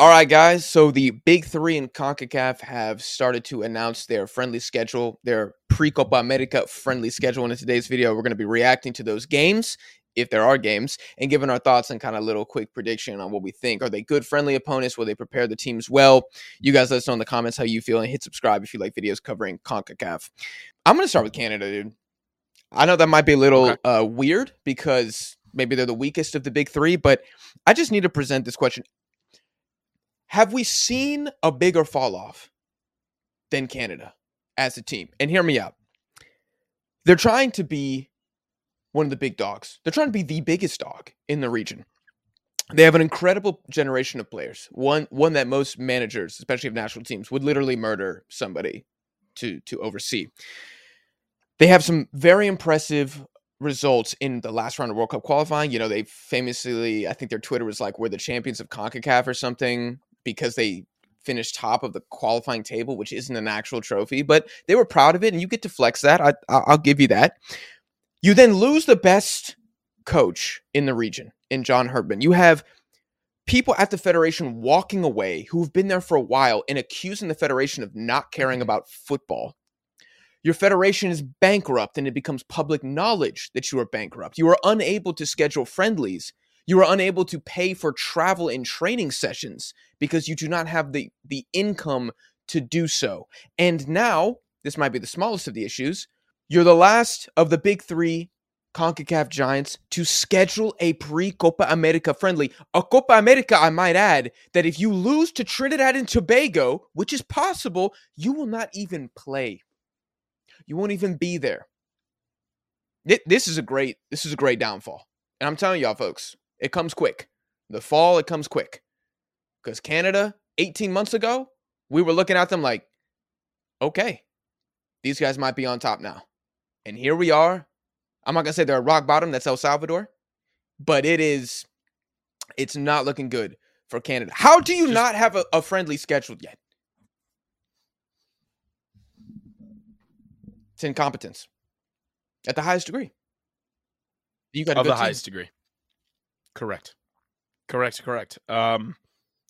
All right, guys. So the big three in CONCACAF have started to announce their friendly schedule, their pre Copa America friendly schedule. And in today's video, we're going to be reacting to those games, if there are games, and giving our thoughts and kind of little quick prediction on what we think. Are they good friendly opponents? Will they prepare the teams well? You guys let us know in the comments how you feel and hit subscribe if you like videos covering CONCACAF. I'm going to start with Canada, dude. I know that might be a little uh, weird because maybe they're the weakest of the big three, but I just need to present this question have we seen a bigger fall off than Canada as a team? And hear me out. They're trying to be one of the big dogs. They're trying to be the biggest dog in the region. They have an incredible generation of players. One one that most managers, especially of national teams, would literally murder somebody to to oversee. They have some very impressive results in the last round of World Cup qualifying. You know, they famously, I think their Twitter was like, we're the champions of CONCACAF or something because they finished top of the qualifying table, which isn't an actual trophy, but they were proud of it, and you get to flex that. I, I'll give you that. You then lose the best coach in the region in John Herdman. You have people at the federation walking away who've been there for a while and accusing the federation of not caring mm-hmm. about football. Your federation is bankrupt and it becomes public knowledge that you are bankrupt. You are unable to schedule friendlies you are unable to pay for travel and training sessions because you do not have the, the income to do so. And now, this might be the smallest of the issues, you're the last of the big three CONCACAF giants to schedule a pre Copa America friendly. A Copa America, I might add, that if you lose to Trinidad and Tobago, which is possible, you will not even play. You won't even be there. This is a great, this is a great downfall. And I'm telling y'all, folks, it comes quick. The fall, it comes quick. Because Canada, 18 months ago, we were looking at them like, okay, these guys might be on top now. And here we are. I'm not going to say they're at rock bottom. That's El Salvador. But it is, it's not looking good for Canada. How do you Just, not have a, a friendly scheduled yet? It's incompetence at the highest degree. You got of the team. highest degree. Correct. Correct, correct. Um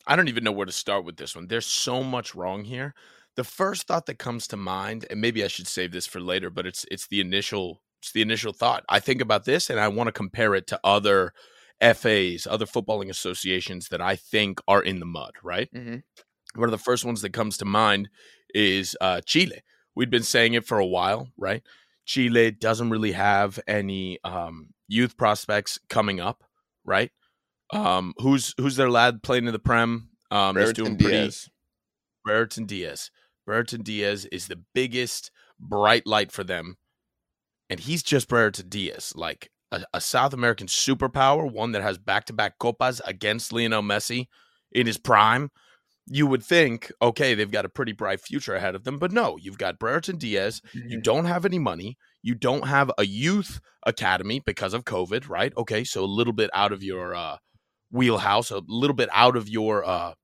I don't even know where to start with this one. There's so much wrong here. The first thought that comes to mind, and maybe I should save this for later, but it's it's the initial it's the initial thought. I think about this and I want to compare it to other FAs, other footballing associations that I think are in the mud, right? Mm-hmm. One of the first ones that comes to mind is uh, Chile. We'd been saying it for a while, right? Chile doesn't really have any um, youth prospects coming up right? Um, who's who's their lad playing in the Prem? Um, Brereton doing pretty. Diaz. Brereton Diaz. Brereton Diaz is the biggest bright light for them, and he's just Brereton Diaz, like a, a South American superpower, one that has back-to-back copas against Lionel Messi in his prime. You would think, okay, they've got a pretty bright future ahead of them, but no, you've got Brereton Diaz. Mm-hmm. You don't have any money. You don't have a youth academy because of COVID, right? Okay, so a little bit out of your uh, wheelhouse, a little bit out of your uh,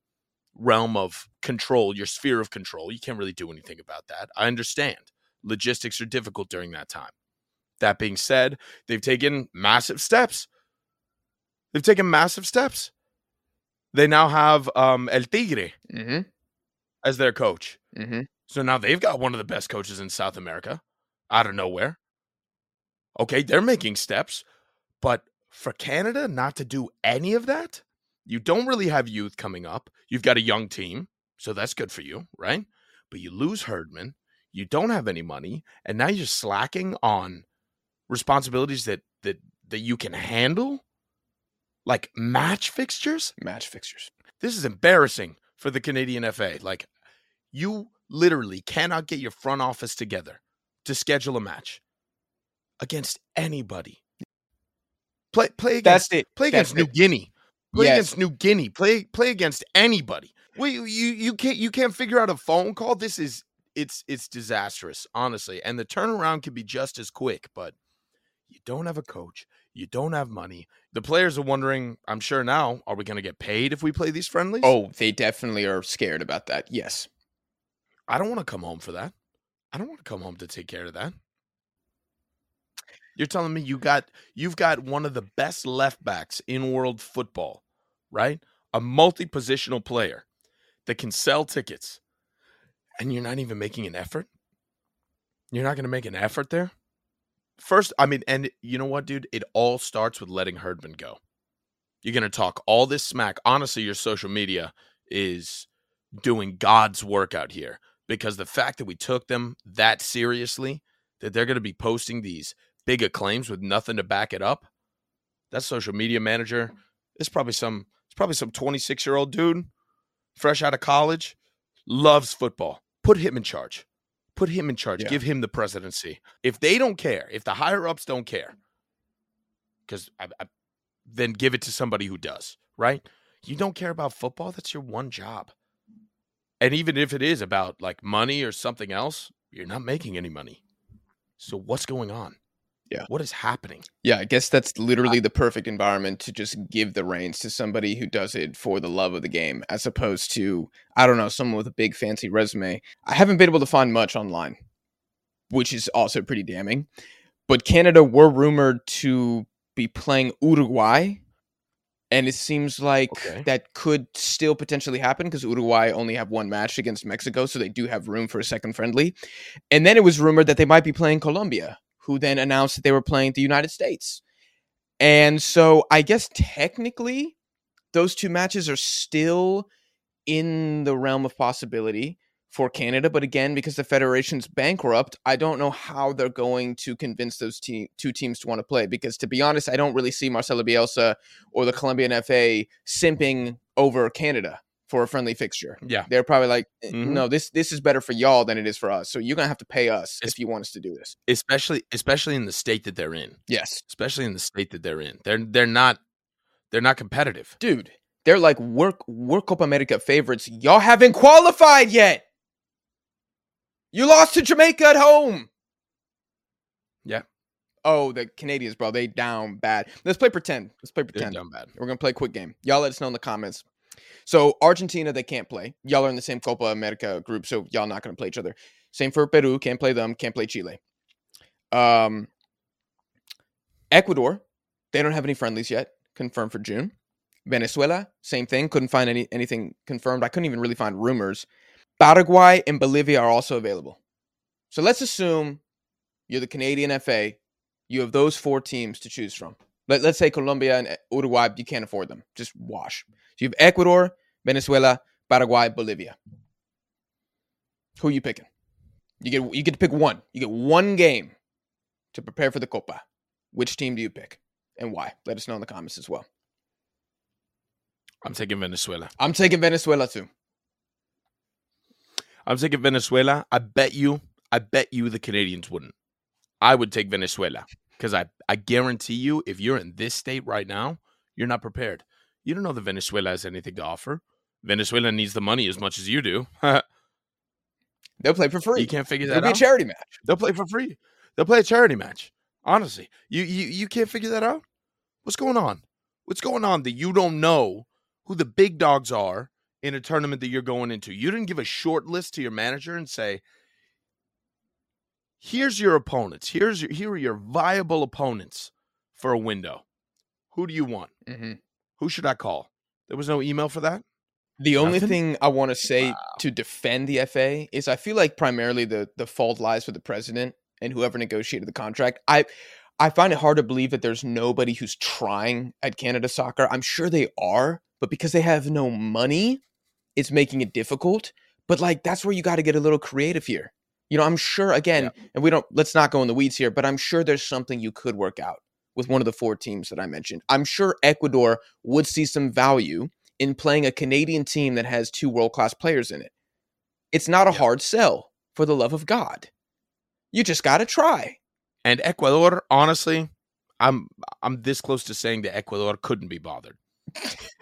realm of control, your sphere of control. You can't really do anything about that. I understand. Logistics are difficult during that time. That being said, they've taken massive steps. They've taken massive steps. They now have um, El Tigre mm-hmm. as their coach. Mm-hmm. So now they've got one of the best coaches in South America out of nowhere. Okay, they're making steps, but for Canada not to do any of that, you don't really have youth coming up. You've got a young team, so that's good for you, right? But you lose Herdman, you don't have any money, and now you're slacking on responsibilities that that that you can handle, like match fixtures. Match fixtures. This is embarrassing for the Canadian FA. Like you literally cannot get your front office together to schedule a match against anybody. Play play against That's it. play against That's New it. Guinea. Play yes. against New Guinea. Play play against anybody. Well, you, you you can't you can't figure out a phone call. This is it's it's disastrous, honestly. And the turnaround can be just as quick, but you don't have a coach. You don't have money. The players are wondering, I'm sure now, are we going to get paid if we play these friendlies? Oh, they definitely are scared about that. Yes. I don't want to come home for that. I don't want to come home to take care of that. You're telling me you got you've got one of the best left backs in world football, right? a multi positional player that can sell tickets, and you're not even making an effort? You're not going to make an effort there? First, I mean, and you know what, dude? It all starts with letting Herdman go. You're going to talk all this smack. Honestly, your social media is doing God's work out here because the fact that we took them that seriously, that they're going to be posting these big acclaims with nothing to back it up, that social media manager is probably some it's probably some 26 year old dude fresh out of college loves football. Put him in charge. Put him in charge. Yeah. give him the presidency. If they don't care if the higher ups don't care because I, I, then give it to somebody who does right? You don't care about football? That's your one job and even if it is about like money or something else you're not making any money so what's going on Yeah. what is happening Yeah, I guess that's literally the perfect environment to just give the reins to somebody who does it for the love of the game, as opposed to, I don't know, someone with a big fancy resume. I haven't been able to find much online, which is also pretty damning. But Canada were rumored to be playing Uruguay. And it seems like Okay. that could still potentially happen because Uruguay only have one match against Mexico, so they do have room for a second friendly. And then it was rumored that they might be playing Colombia, who then announced that they were playing the United States. And so I guess technically those two matches are still in the realm of possibility for Canada. But again, because the federation's bankrupt, I don't know how they're going to convince those te- two teams to want to play. Because to be honest, I don't really see Marcelo Bielsa or the Colombian FA simping over Canada for a friendly fixture. yeah They're probably like, "Eh, Mhm. no, this this is better for y'all than it is for us. So you're gonna have to pay us It's- if you want us to do this. especially especially in the state that they're in Yes, especially in the state that they're in they're they're not they're not competitive dude. They're like work work Copa America favorites. Y'all haven't qualified yet. You lost to Jamaica at home. Yeah. Oh, the Canadians, bro, they down bad. Let's play pretend. Let's play they're pretend. done bad We're gonna play a quick game. Y'all let us know in the comments. So Argentina, they can't play. Y'all are in the same Copa America group, so y'all not gonna play each other. Same for Peru, can't play them, can't play Chile. Um, Ecuador, they don't have any friendlies yet, confirmed for June. Venezuela, same thing. Couldn't find any anything confirmed. I couldn't even really find rumors. Paraguay and Bolivia are also available. So let's assume you're the Canadian FA. You have those four teams to choose from. Let, let's say Colombia and eh, Uruguay, you can't afford them. Just wash. So you have Ecuador, Venezuela, Paraguay, Bolivia. Who are you picking? You get you get to pick one. You get one game to prepare for the Copa. Which team do you pick and why? Let us know in the comments as well. i'm taking venezuela I'm taking Venezuela too. I'm taking venezuela i bet you i bet you the canadians wouldn't i would take venezuela because i i guarantee you if you're in this state right now you're not prepared you don't know that venezuela has anything to offer venezuela needs the money as much as you do They'll play for free. you can't figure that out. It'll be a charity match. They'll play for free. They'll play a charity match. Honestly, you you you can't figure that out. What's going on? What's going on that you don't know who the big dogs are in a tournament that you're going into? You didn't give a short list to your manager and say, "Here's your opponents. Here's your here are your viable opponents for a window. Who do you want? Mm-hmm. Who should I call?" There was no email for that. The only Nothing? thing I want to say Wow. to defend the FA is I feel like primarily the the fault lies with the president and whoever negotiated the contract. I I find it hard to believe that there's nobody who's trying at Canada Soccer. I'm sure they are, but because they have no money, it's making it difficult. But like that's where you got to get a little creative here. You know, I'm sure again, and we don't let's not go in the weeds here, but I'm sure there's something you could work out with one of the four teams that I mentioned. I'm sure Ecuador would see some value in playing a Canadian team that has two world class players in it. It's not a Yeah. hard sell, for the love of God. You just got to try. And Ecuador, honestly, I'm I'm this close to saying that Ecuador couldn't be bothered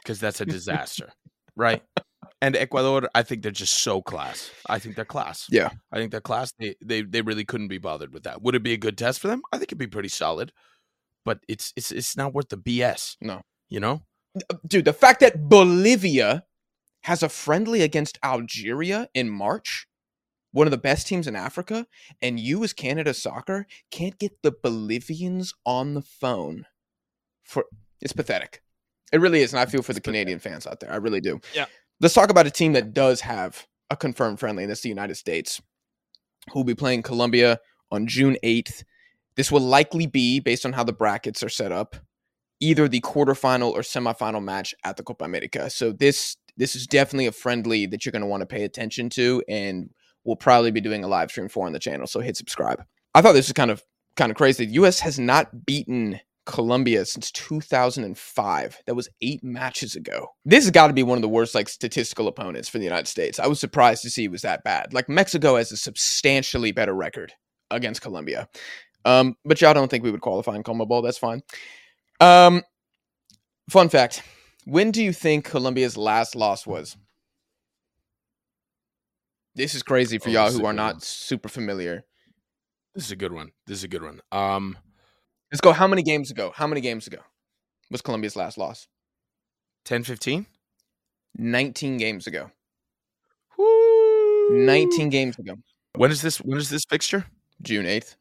because that's a disaster, right? And Ecuador, I think they're just so class. I think they're class. Yeah. I think they're class. They they they really couldn't be bothered with that. Would it be a good test for them? I think it'd be pretty solid, but it's it's it's not worth the BS. No. you know. Uh, Dude, the fact that Bolivia has a friendly against Algeria in March, one of the best teams in Africa, and you as Canada Soccer can't get the Bolivians on the phone for it's pathetic. It really is, and I feel for the Canadian fans out there. I really do. Yeah. Let's talk about a team that does have a confirmed friendly, and that's the United States, who will be playing Colombia on June 8th. This will likely be, based on how the brackets are set up, either the quarterfinal or semifinal match at the Copa America. So this this is definitely a friendly that you're going to want to pay attention to, and we'll probably be doing a live stream for on the channel. So hit subscribe. I thought this was kind of kind of crazy. The U.S. has not beaten Colombia since 2005. That was eight matches ago. This has got to be one of the worst like statistical opponents for the United States. I was surprised to see it was that bad. Like Mexico has a substantially better record against Colombia. Um, but y'all don't think we would qualify in CONMEBOL. That's fine. Um, fun fact: When do you think Colombia's last loss was? This is crazy for Oh, y'all who are good not super familiar. This is a good one. This is a good one. Um, Let's go. How many games ago? How many games ago was Colombia's last loss? 10 15? 19 games ago. Woo! 19 games ago. When is this? When is this fixture? June 8th.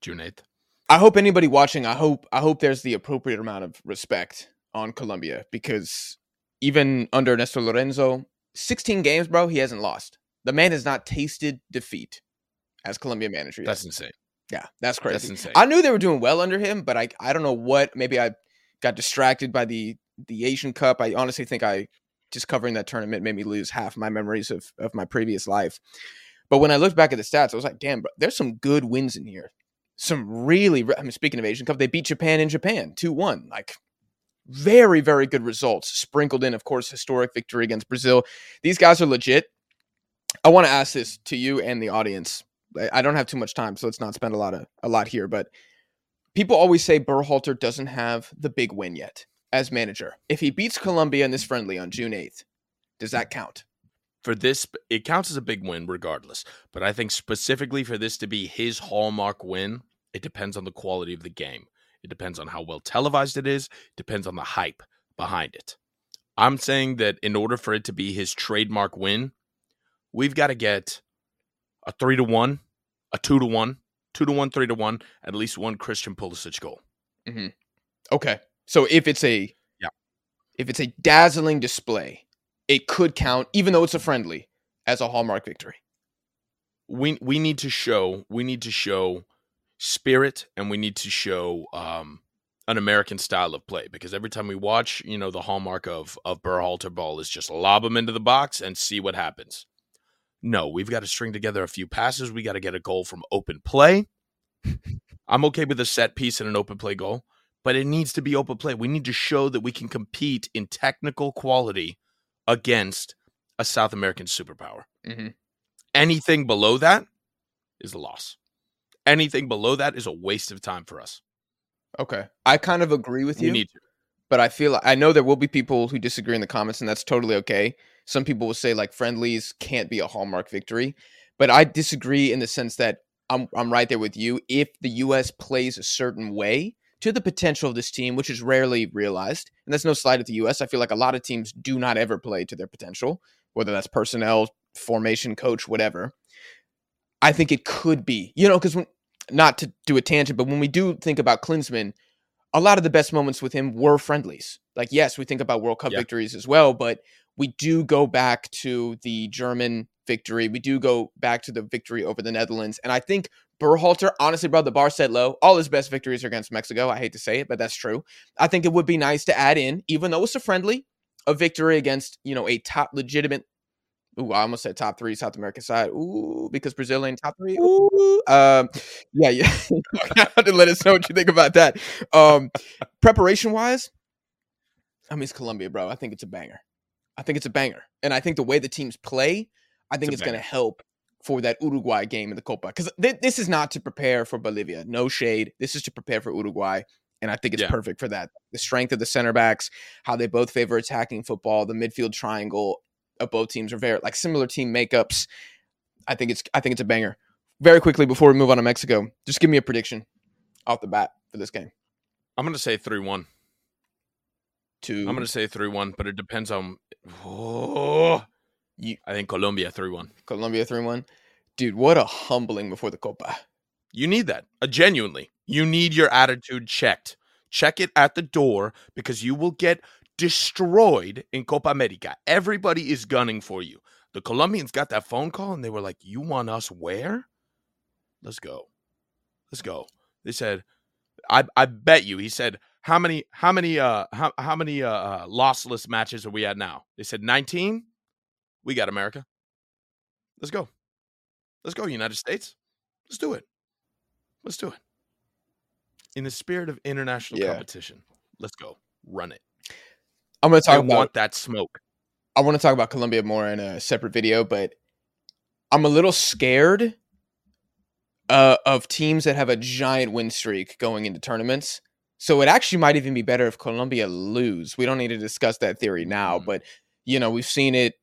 June 8th. I hope anybody watching, I hope I hope there's the appropriate amount of respect on Colombia because even under Nestor Lorenzo, 16 games, bro, he hasn't lost. The man has not tasted defeat as Colombia manager. That's insane. Yeah, that's crazy. That's insane. I knew they were doing well under him, but I I don't know what. Maybe I got distracted by the the Asian Cup. I honestly think I just covering that tournament made me lose half my memories of of my previous life. But when I looked back at the stats, I was like, damn, bro, there's some good wins in here. Some really, re- I mean, speaking of Asian Cup, they beat Japan in Japan 2 1. Like, very, very good results. Sprinkled in, of course, historic victory against Brazil. These guys are legit. I want to ask this to you and the audience. I- don't have too much time, so let's not spend a lot of a lot here. But people always say Berhalter doesn't have the big win yet as manager. If he beats Colombia in this friendly on June 8th, does that count? for this, it counts as a big win regardless. But I think specifically for this to be his hallmark win, it depends on the quality of the game. It depends on how well televised it is. It depends on the hype behind it. I'm saying that in order for it to be his trademark win, we've got to get a three to one, a two to one, two to one, three to one, at least one Christian Pulisic goal. Okay. So if it's a Yeah. if it's a dazzling display, it could count, even though it's a friendly, as a hallmark victory. we we need to show we need to show spirit and we need to show um an American style of play because every time we watch, you know, the hallmark of of Berhalter ball is just lob them into the box and see what happens. No, we've got to string together a few passes. We got to get a goal from open play. I'm okay with a set piece and an open play goal, but it needs to be open play. We need to show that we can compete in technical quality against a South American superpower. Mm-hmm. Anything below that is a loss. Anything below that is a waste of time for us. Okay. I kind of agree with you. need to. but I feel I know there will be people who disagree in the comments, and that's totally okay. Some people will say like friendlies can't be a hallmark victory, but I disagree in the sense that I'm I'm right there with you. If the U.S. plays a certain way to the potential of this team, which is rarely realized, and that's no slight at the U.S. I feel like a lot of teams do not ever play to their potential, whether that's personnel, formation, coach, whatever. I think it could be, you know, because when not to do a tangent, but when we do think about Klinsmann, a lot of the best moments with him were friendlies. Like, yes, we think about World Cup Yeah. victories as well, but we do go back to the German victory. We do go back to the victory over the Netherlands. And I think Berhalter, honestly, bro, the bar set low. All his best victories are against Mexico. I hate to say it, but that's true. I think it would be nice to add in, even though it's a friendly, a victory against, you know, a top legitimate. Ooh, I almost said top three South American side. Ooh, because Brazil ain't top three. Ooh, um, yeah, yeah. To let us know what you think about that. Um, preparation wise, I mean, it's Colombia, bro. I think it's a banger. I think it's a banger, and I think the way the teams play, I think a it's going to help for that Uruguay game in the Copa. Because th- this is not to prepare for Bolivia. No shade. This is to prepare for Uruguay, and I think it's Yeah. perfect for that. The strength of the center backs, how they both favor attacking football, the midfield triangle of both teams are very like similar team makeups. I think it's I think it's a banger. Very quickly before we move on to Mexico, just give me a prediction off the bat for this game. I'm going to say 3 1. To I'm going to say 3 1, but it depends on. Oh, You- I think Colombia 3 1. Colombia three one. Dude, what a humbling before the Copa. You need that. Uh, genuinely. You need your attitude checked Check it at the door because you will get destroyed in Copa America. Everybody is gunning for you. The Colombians got that phone call and they were like, You want us where? Let's go. Let's go. They said, I I bet you. He said, How many how many uh how, how many uh, uh lossless matches are we at now? They said 19. We got America. Let's go. Let's go, United States. Let's do it. Let's do it. In the spirit of international Yeah. competition, let's go. Run it. I'm going to I talk about want that smoke. I want to talk about Colombia more in a separate video, but I'm a little scared uh, of teams that have a giant win streak going into tournaments. So it actually might even be better if Colombia lose. We don't need to discuss that theory now, Mhm. but you know we've seen it.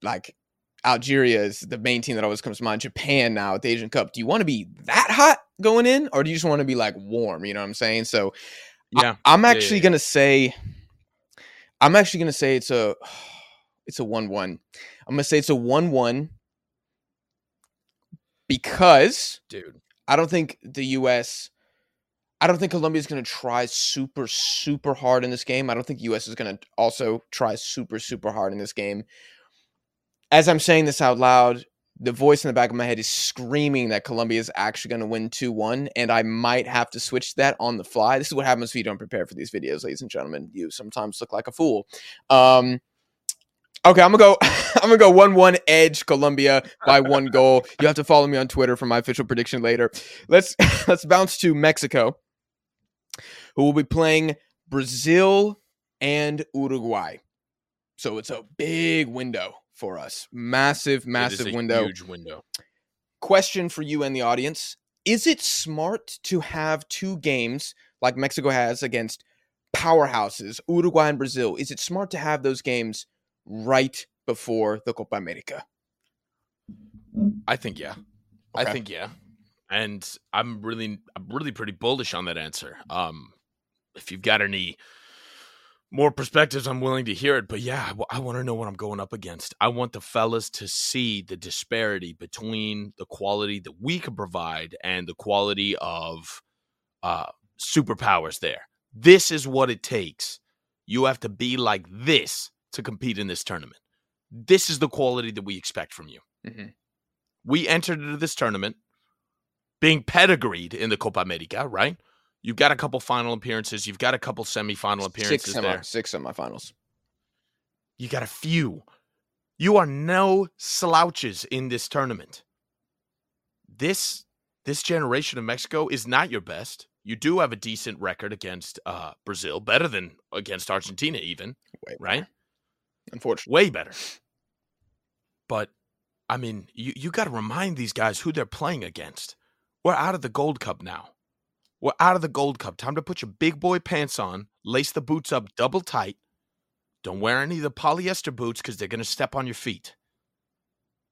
Like Algeria is the main team that always comes to mind. Japan now at the Asian Cup. Do you want to be that hot going in, or do you just want to be like warm? You know what I'm saying? So Yeah. I'm yeah, actually yeah. gonna say, I'm actually gonna say it's a, it's a one-one. I'm gonna say it's a one-one because Dude. I don't think the U.S. I don't think Colombia is gonna try super super hard in this game. I don't think U.S. is gonna also try super super hard in this game. As I'm saying this out loud, the voice in the back of my head is screaming that Colombia is actually going to win 2 1, and I might have to switch that on the fly. This is what happens if you don't prepare for these videos, ladies and gentlemen. You sometimes look like a fool. Um, okay, I'm gonna go. I'm gonna go one-one edge Colombia by one goal. You have to follow me on Twitter for my official prediction later. Let's let's bounce to Mexico, who will be playing Brazil and Uruguay. So it's a big window for us. Massive, massive a window Huge window. question for you and the audience is it smart to have two games like mexico has against powerhouses uruguay and brazil is it smart to have those games right before the copa america I think yeah. I think yeah. And I'm really I'm really pretty bullish on that answer. Um if you've got any more perspectives, I'm willing to hear it. But yeah, I, want to know what I'm going up against. I want the fellas to see the disparity between the quality that we can provide and the quality of uh, superpowers there. This is what it takes. You have to be like this to compete in this tournament. This is the quality that we expect from you. Mhm. We entered into this tournament being pedigreed in the Copa America, right? You've got a couple final appearances. You've got a couple semifinal six, appearances semi, there. six semifinals You got a few. You are no slouches in this tournament. This this generation of Mexico is not your best. You do have a decent record against uh, Brazil, better than against Argentina, even Wait, right? unfortunately Way better. But I mean, you you got to remind these guys who they're playing against. We're out of the Gold Cup now. We're out of the Gold Cup. Time to put your big boy pants on, lace the boots up double tight. Don't wear any of the polyester boots because they're gonna step on your feet.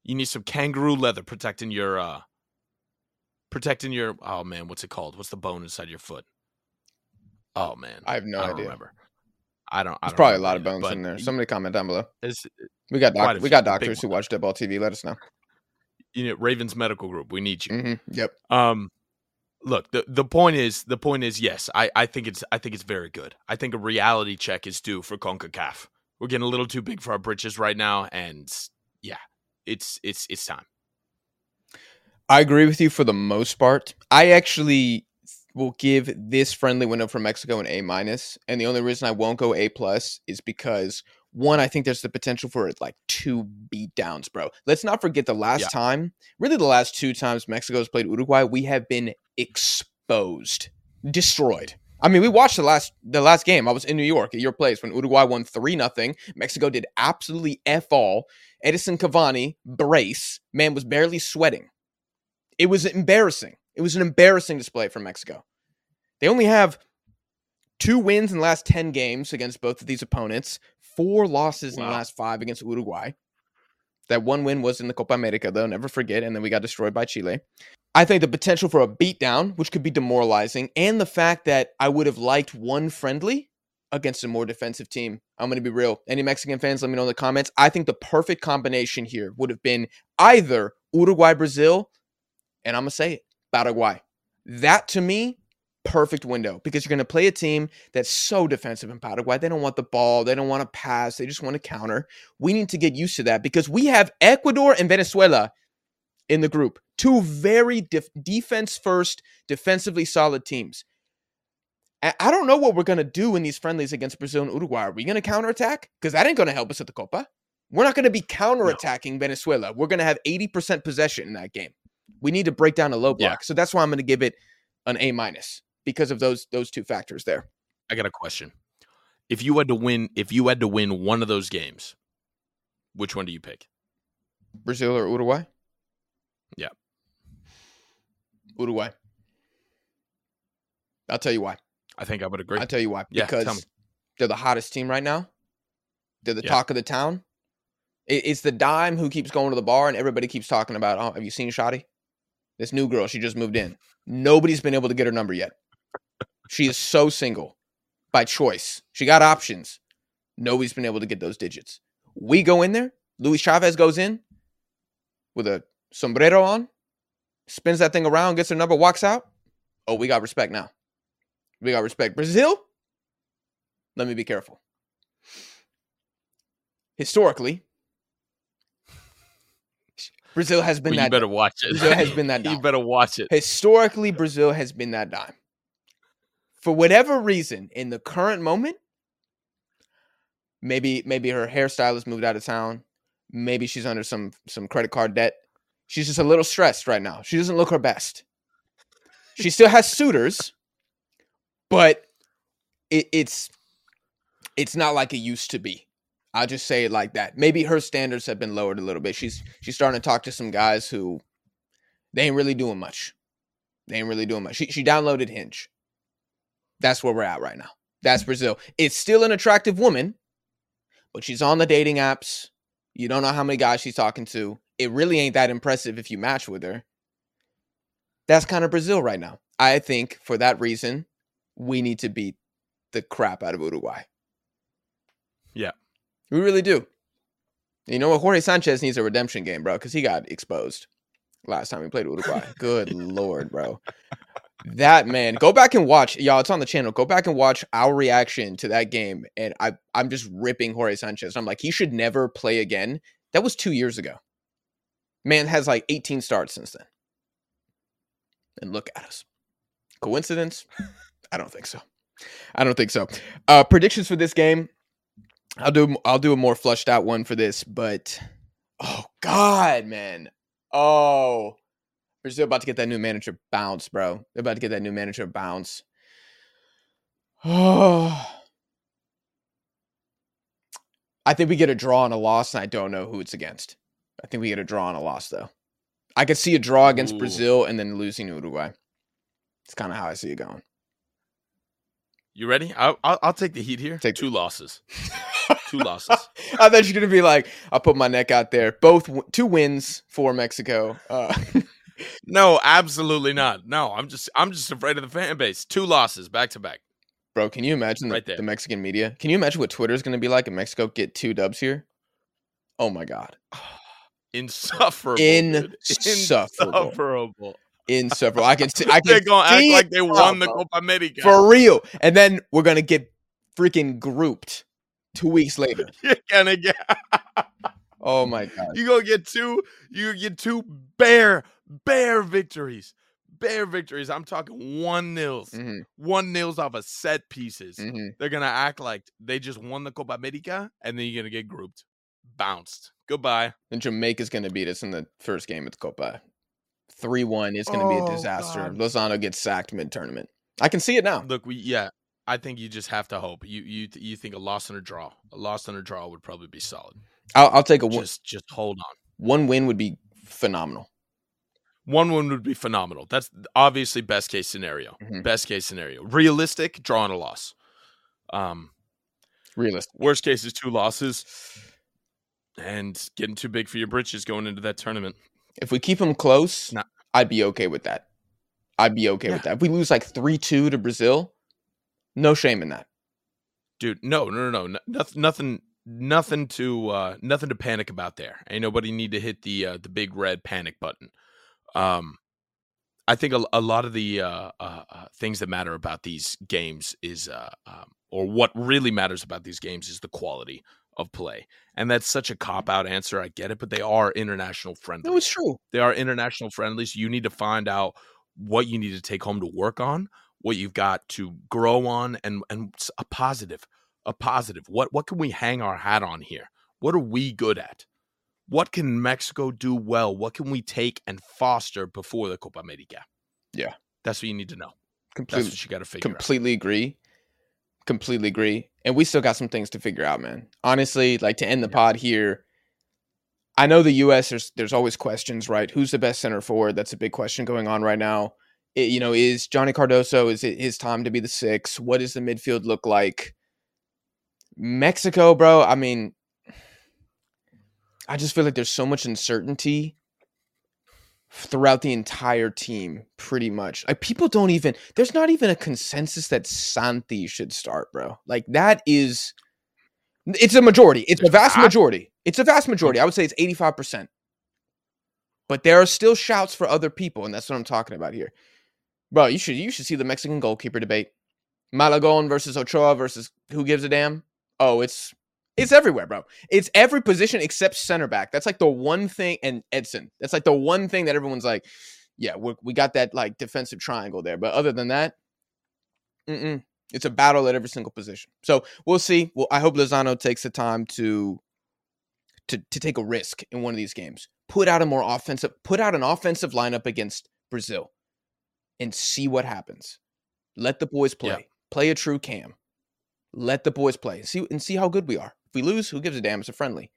You need some kangaroo leather protecting your uh protecting your oh man, what's it called? What's the bone inside your foot? Oh man. i have no I don't idea remember. I don't. I there's don't probably a lot of bones in there somebody comment down below we got doc- we got doctors who watch deadball tv let us know you know, Ravens Medical Group. We need you. hmm yep Um, look, the the point is, the point is, yes, I I think it's I think it's very good. I think a reality check is due for Concacaf. We're getting a little too big for our britches right now, and yeah, it's it's it's time. I agree with you for the most part. I actually will give this friendly window for Mexico an A minus, and the only reason I won't go A plus is because one, I think there's the potential for like two beatdowns, bro. Let's not forget the last Yeah. time, really the last two times Mexico has played Uruguay, we have been exposed, destroyed. I mean, we watched the last the last game. I was in New York at your place when Uruguay won three nothing. Mexico did absolutely f all. Edinson Cavani brace man was barely sweating. It was embarrassing. It was an embarrassing display from Mexico. They only have two wins in the last 10 games against both of these opponents, four losses in the last five against Uruguay. That one win was in the Copa America, though, never forget. And then we got destroyed by Chile. I think the potential for a beatdown, which could be demoralizing, and the fact that I would have liked one friendly against a more defensive team. I'm going to be real. Any Mexican fans, let me know in the comments. I think the perfect combination here would have been either Uruguay, Brazil, and I'm going to say it, Paraguay. That to me perfect window because you're going to play a team that's so defensive in Paraguay. They don't want the ball, they don't want to pass, they just want to counter. We need to get used to that because we have Ecuador and Venezuela in the group, two very def- defense first, defensively solid teams. I don't know what we're going to do in these friendlies against Brazil and Uruguay. Are we going to counterattack? Because that ain't going to help us at the Copa. We're not going to be counterattacking no. Venezuela. We're going to have 80% possession in that game. We need to break down a low block. Yeah. So that's why I'm going to give it an A minus because of those those two factors there. I got a question. If you had to win, if you had to win one of those games, which one do you pick? Brazil or Uruguay? Yeah. Uruguay. I'll tell you why. I think I would agree. I'll tell you why. Yeah, because they're the hottest team right now. They're the yeah. talk of the town. It's the dime who keeps going to the bar and everybody keeps talking about, oh, have you seen Shadi? This new girl, she just moved in. Nobody's been able to get her number yet. She is so single by choice. She got options. Nobody's been able to get those digits. We go in there. Luis Chavez goes in with a sombrero on, spins that thing around, gets her number, walks out. Oh, we got respect now. We got respect. Brazil, let me be careful. Historically, Brazil has been well, that. You better watch it. Brazil has been that. Dime. you better watch it. Historically, Brazil has been that dime. For whatever reason, in the current moment, maybe maybe her hairstylist moved out of town. Maybe she's under some some credit card debt. She's just a little stressed right now. She doesn't look her best. She still has suitors, but it, it's it's not like it used to be. I'll just say it like that. Maybe her standards have been lowered a little bit. She's she's starting to talk to some guys who they ain't really doing much. They ain't really doing much. She she downloaded Hinge. That's where we're at right now. That's Brazil. It's still an attractive woman, but she's on the dating apps. You don't know how many guys she's talking to. It really ain't that impressive if you match with her. That's kind of Brazil right now. I think for that reason, we need to beat the crap out of Uruguay. Yeah. We really do. You know what? Jorge Sanchez needs a redemption game, bro, because he got exposed last time he played Uruguay. Good lord, bro. That man, go back and watch, y'all. It's on the channel. Go back and watch our reaction to that game, and I, I'm just ripping Jorge Sanchez. I'm like, he should never play again. That was two years ago. Man has like 18 starts since then. And look at us. Coincidence? I don't think so. I don't think so. Uh, predictions for this game. I'll do I'll do a more flushed out one for this, but oh god, man. Oh. Brazil about to get that new manager bounce, bro. They're about to get that new manager bounce. Oh. I think we get a draw and a loss, and I don't know who it's against. I think we get a draw and a loss, though. I could see a draw against Ooh. Brazil and then losing to Uruguay. It's kind of how I see it going. You ready? I'll, I'll, I'll take the heat here. Take two losses. two losses. I thought you're gonna be like, I'll put my neck out there. Both two wins for Mexico. Uh, no, absolutely not. No, I'm just I'm just afraid of the fan base. Two losses back to back. Bro, can you imagine right the, the, Mexican media? Can you imagine what Twitter's gonna be like if Mexico get two dubs here? Oh my god. Insufferable. Insufferable. Insufferable. Insufferable. I can see. I can They're gonna act like they won the Copa America for real, and then we're gonna get freaking grouped two weeks later. You're gonna get. oh my god! You gonna get two? You get two bare bare victories. Bare victories. I'm talking one nils, mm-hmm. one nils off of set pieces. Mm-hmm. They're gonna act like they just won the Copa America, and then you're gonna get grouped, bounced. Goodbye. And Jamaica's gonna beat us in the first game at the Copa. Three one. It's gonna oh, be a oh, disaster. God. Lozano gets sacked mid tournament. I can see it now. Look, we yeah. I think you just have to hope. You you you think a loss and a draw, a loss and a draw would probably be solid. I'll, I'll take a one. Just just hold on. One win would be phenomenal. One win would be phenomenal. That's obviously best case scenario. Mm-hmm. Best case scenario. Realistic, draw and a loss. Um, realistic. Worst case is two losses, and getting too big for your britches going into that tournament. If we keep them close, nah. I'd be okay with that. I'd be okay yeah. with that. If we lose like three two to Brazil, no shame in that. Dude, no, no, no, no. Nothing nothing nothing to uh nothing to panic about there. Ain't nobody need to hit the uh the big red panic button. Um I think a, a lot of the uh, uh, uh, things that matter about these games is, uh, um, or what really matters about these games is the quality of play. And that's such a cop out answer. I get it, but they are international friendly. No, it's true. They are international friendlies. You need to find out what you need to take home to work on, what you've got to grow on, and and a positive, a positive. What what can we hang our hat on here? What are we good at? What can Mexico do well? What can we take and foster before the Copa America? Yeah. That's what you need to know. Completely, That's what you got to figure completely agree. Completely agree. And we still got some things to figure out, man. Honestly, like to end the Yeah. pod here. I know the US there's there's always questions, right? Who's the best center forward? That's a big question going on right now. It- you know, is Johnny Cardoso is it his time to be the 6? What does the midfield look like? Mexico, bro, I mean I just feel like there's so much uncertainty throughout the entire team, pretty much. Like people don't even there's not even a consensus that Santi should start, bro. Like that is it's a majority. It's a vast majority. It's a vast majority. I would say it's 85%. But there are still shouts for other people, and that's what I'm talking about here. Bro, you should you should see the Mexican goalkeeper debate. Malagon versus Ochoa versus who gives a damn? Oh, it's it's everywhere, bro. It's every position except center back. That's like the one thing, and Edson. That's like the one thing that everyone's like, yeah, we we got that like defensive triangle there. But other than that, mm-mm, it's a battle at every single position. So we'll see. Well, I hope Lozano takes the time to to to take a risk in one of these games. Put out a more offensive, put out an offensive lineup against Brazil, and see what happens. Let the boys play. Yeah. Play a true cam. Let the boys play. See and see how good we are. If we lose, who gives a damn? It's a friendly.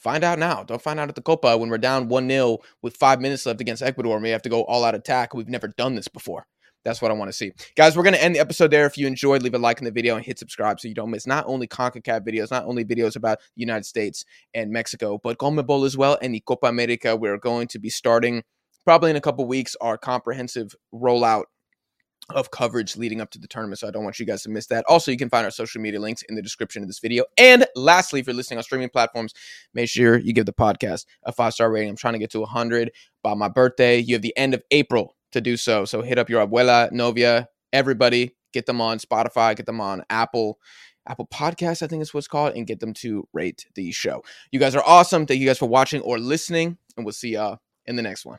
Find out now. Don't find out at the Copa when we're down 1 0 with five minutes left against Ecuador and we have to go all out attack. We've never done this before. That's what I want to see. Guys, we're going to end the episode there. If you enjoyed, leave a like in the video and hit subscribe so you don't miss not only CONCACAF videos, not only videos about the United States and Mexico, but CONMEBOL as well and the Copa America. We're going to be starting probably in a couple weeks our comprehensive rollout of coverage leading up to the tournament. So I don't want you guys to miss that. Also, you can find our social media links in the description of this video. And lastly, if you're listening on streaming platforms, make sure you give the podcast a five star rating. I'm trying to get to 100 by my birthday. You have the end of April to do so. So hit up your abuela, novia, everybody. Get them on Spotify, get them on Apple. Apple Podcasts, I think is what's called, and get them to rate the show. You guys are awesome. Thank you guys for watching or listening, and we'll see y'all in the next one.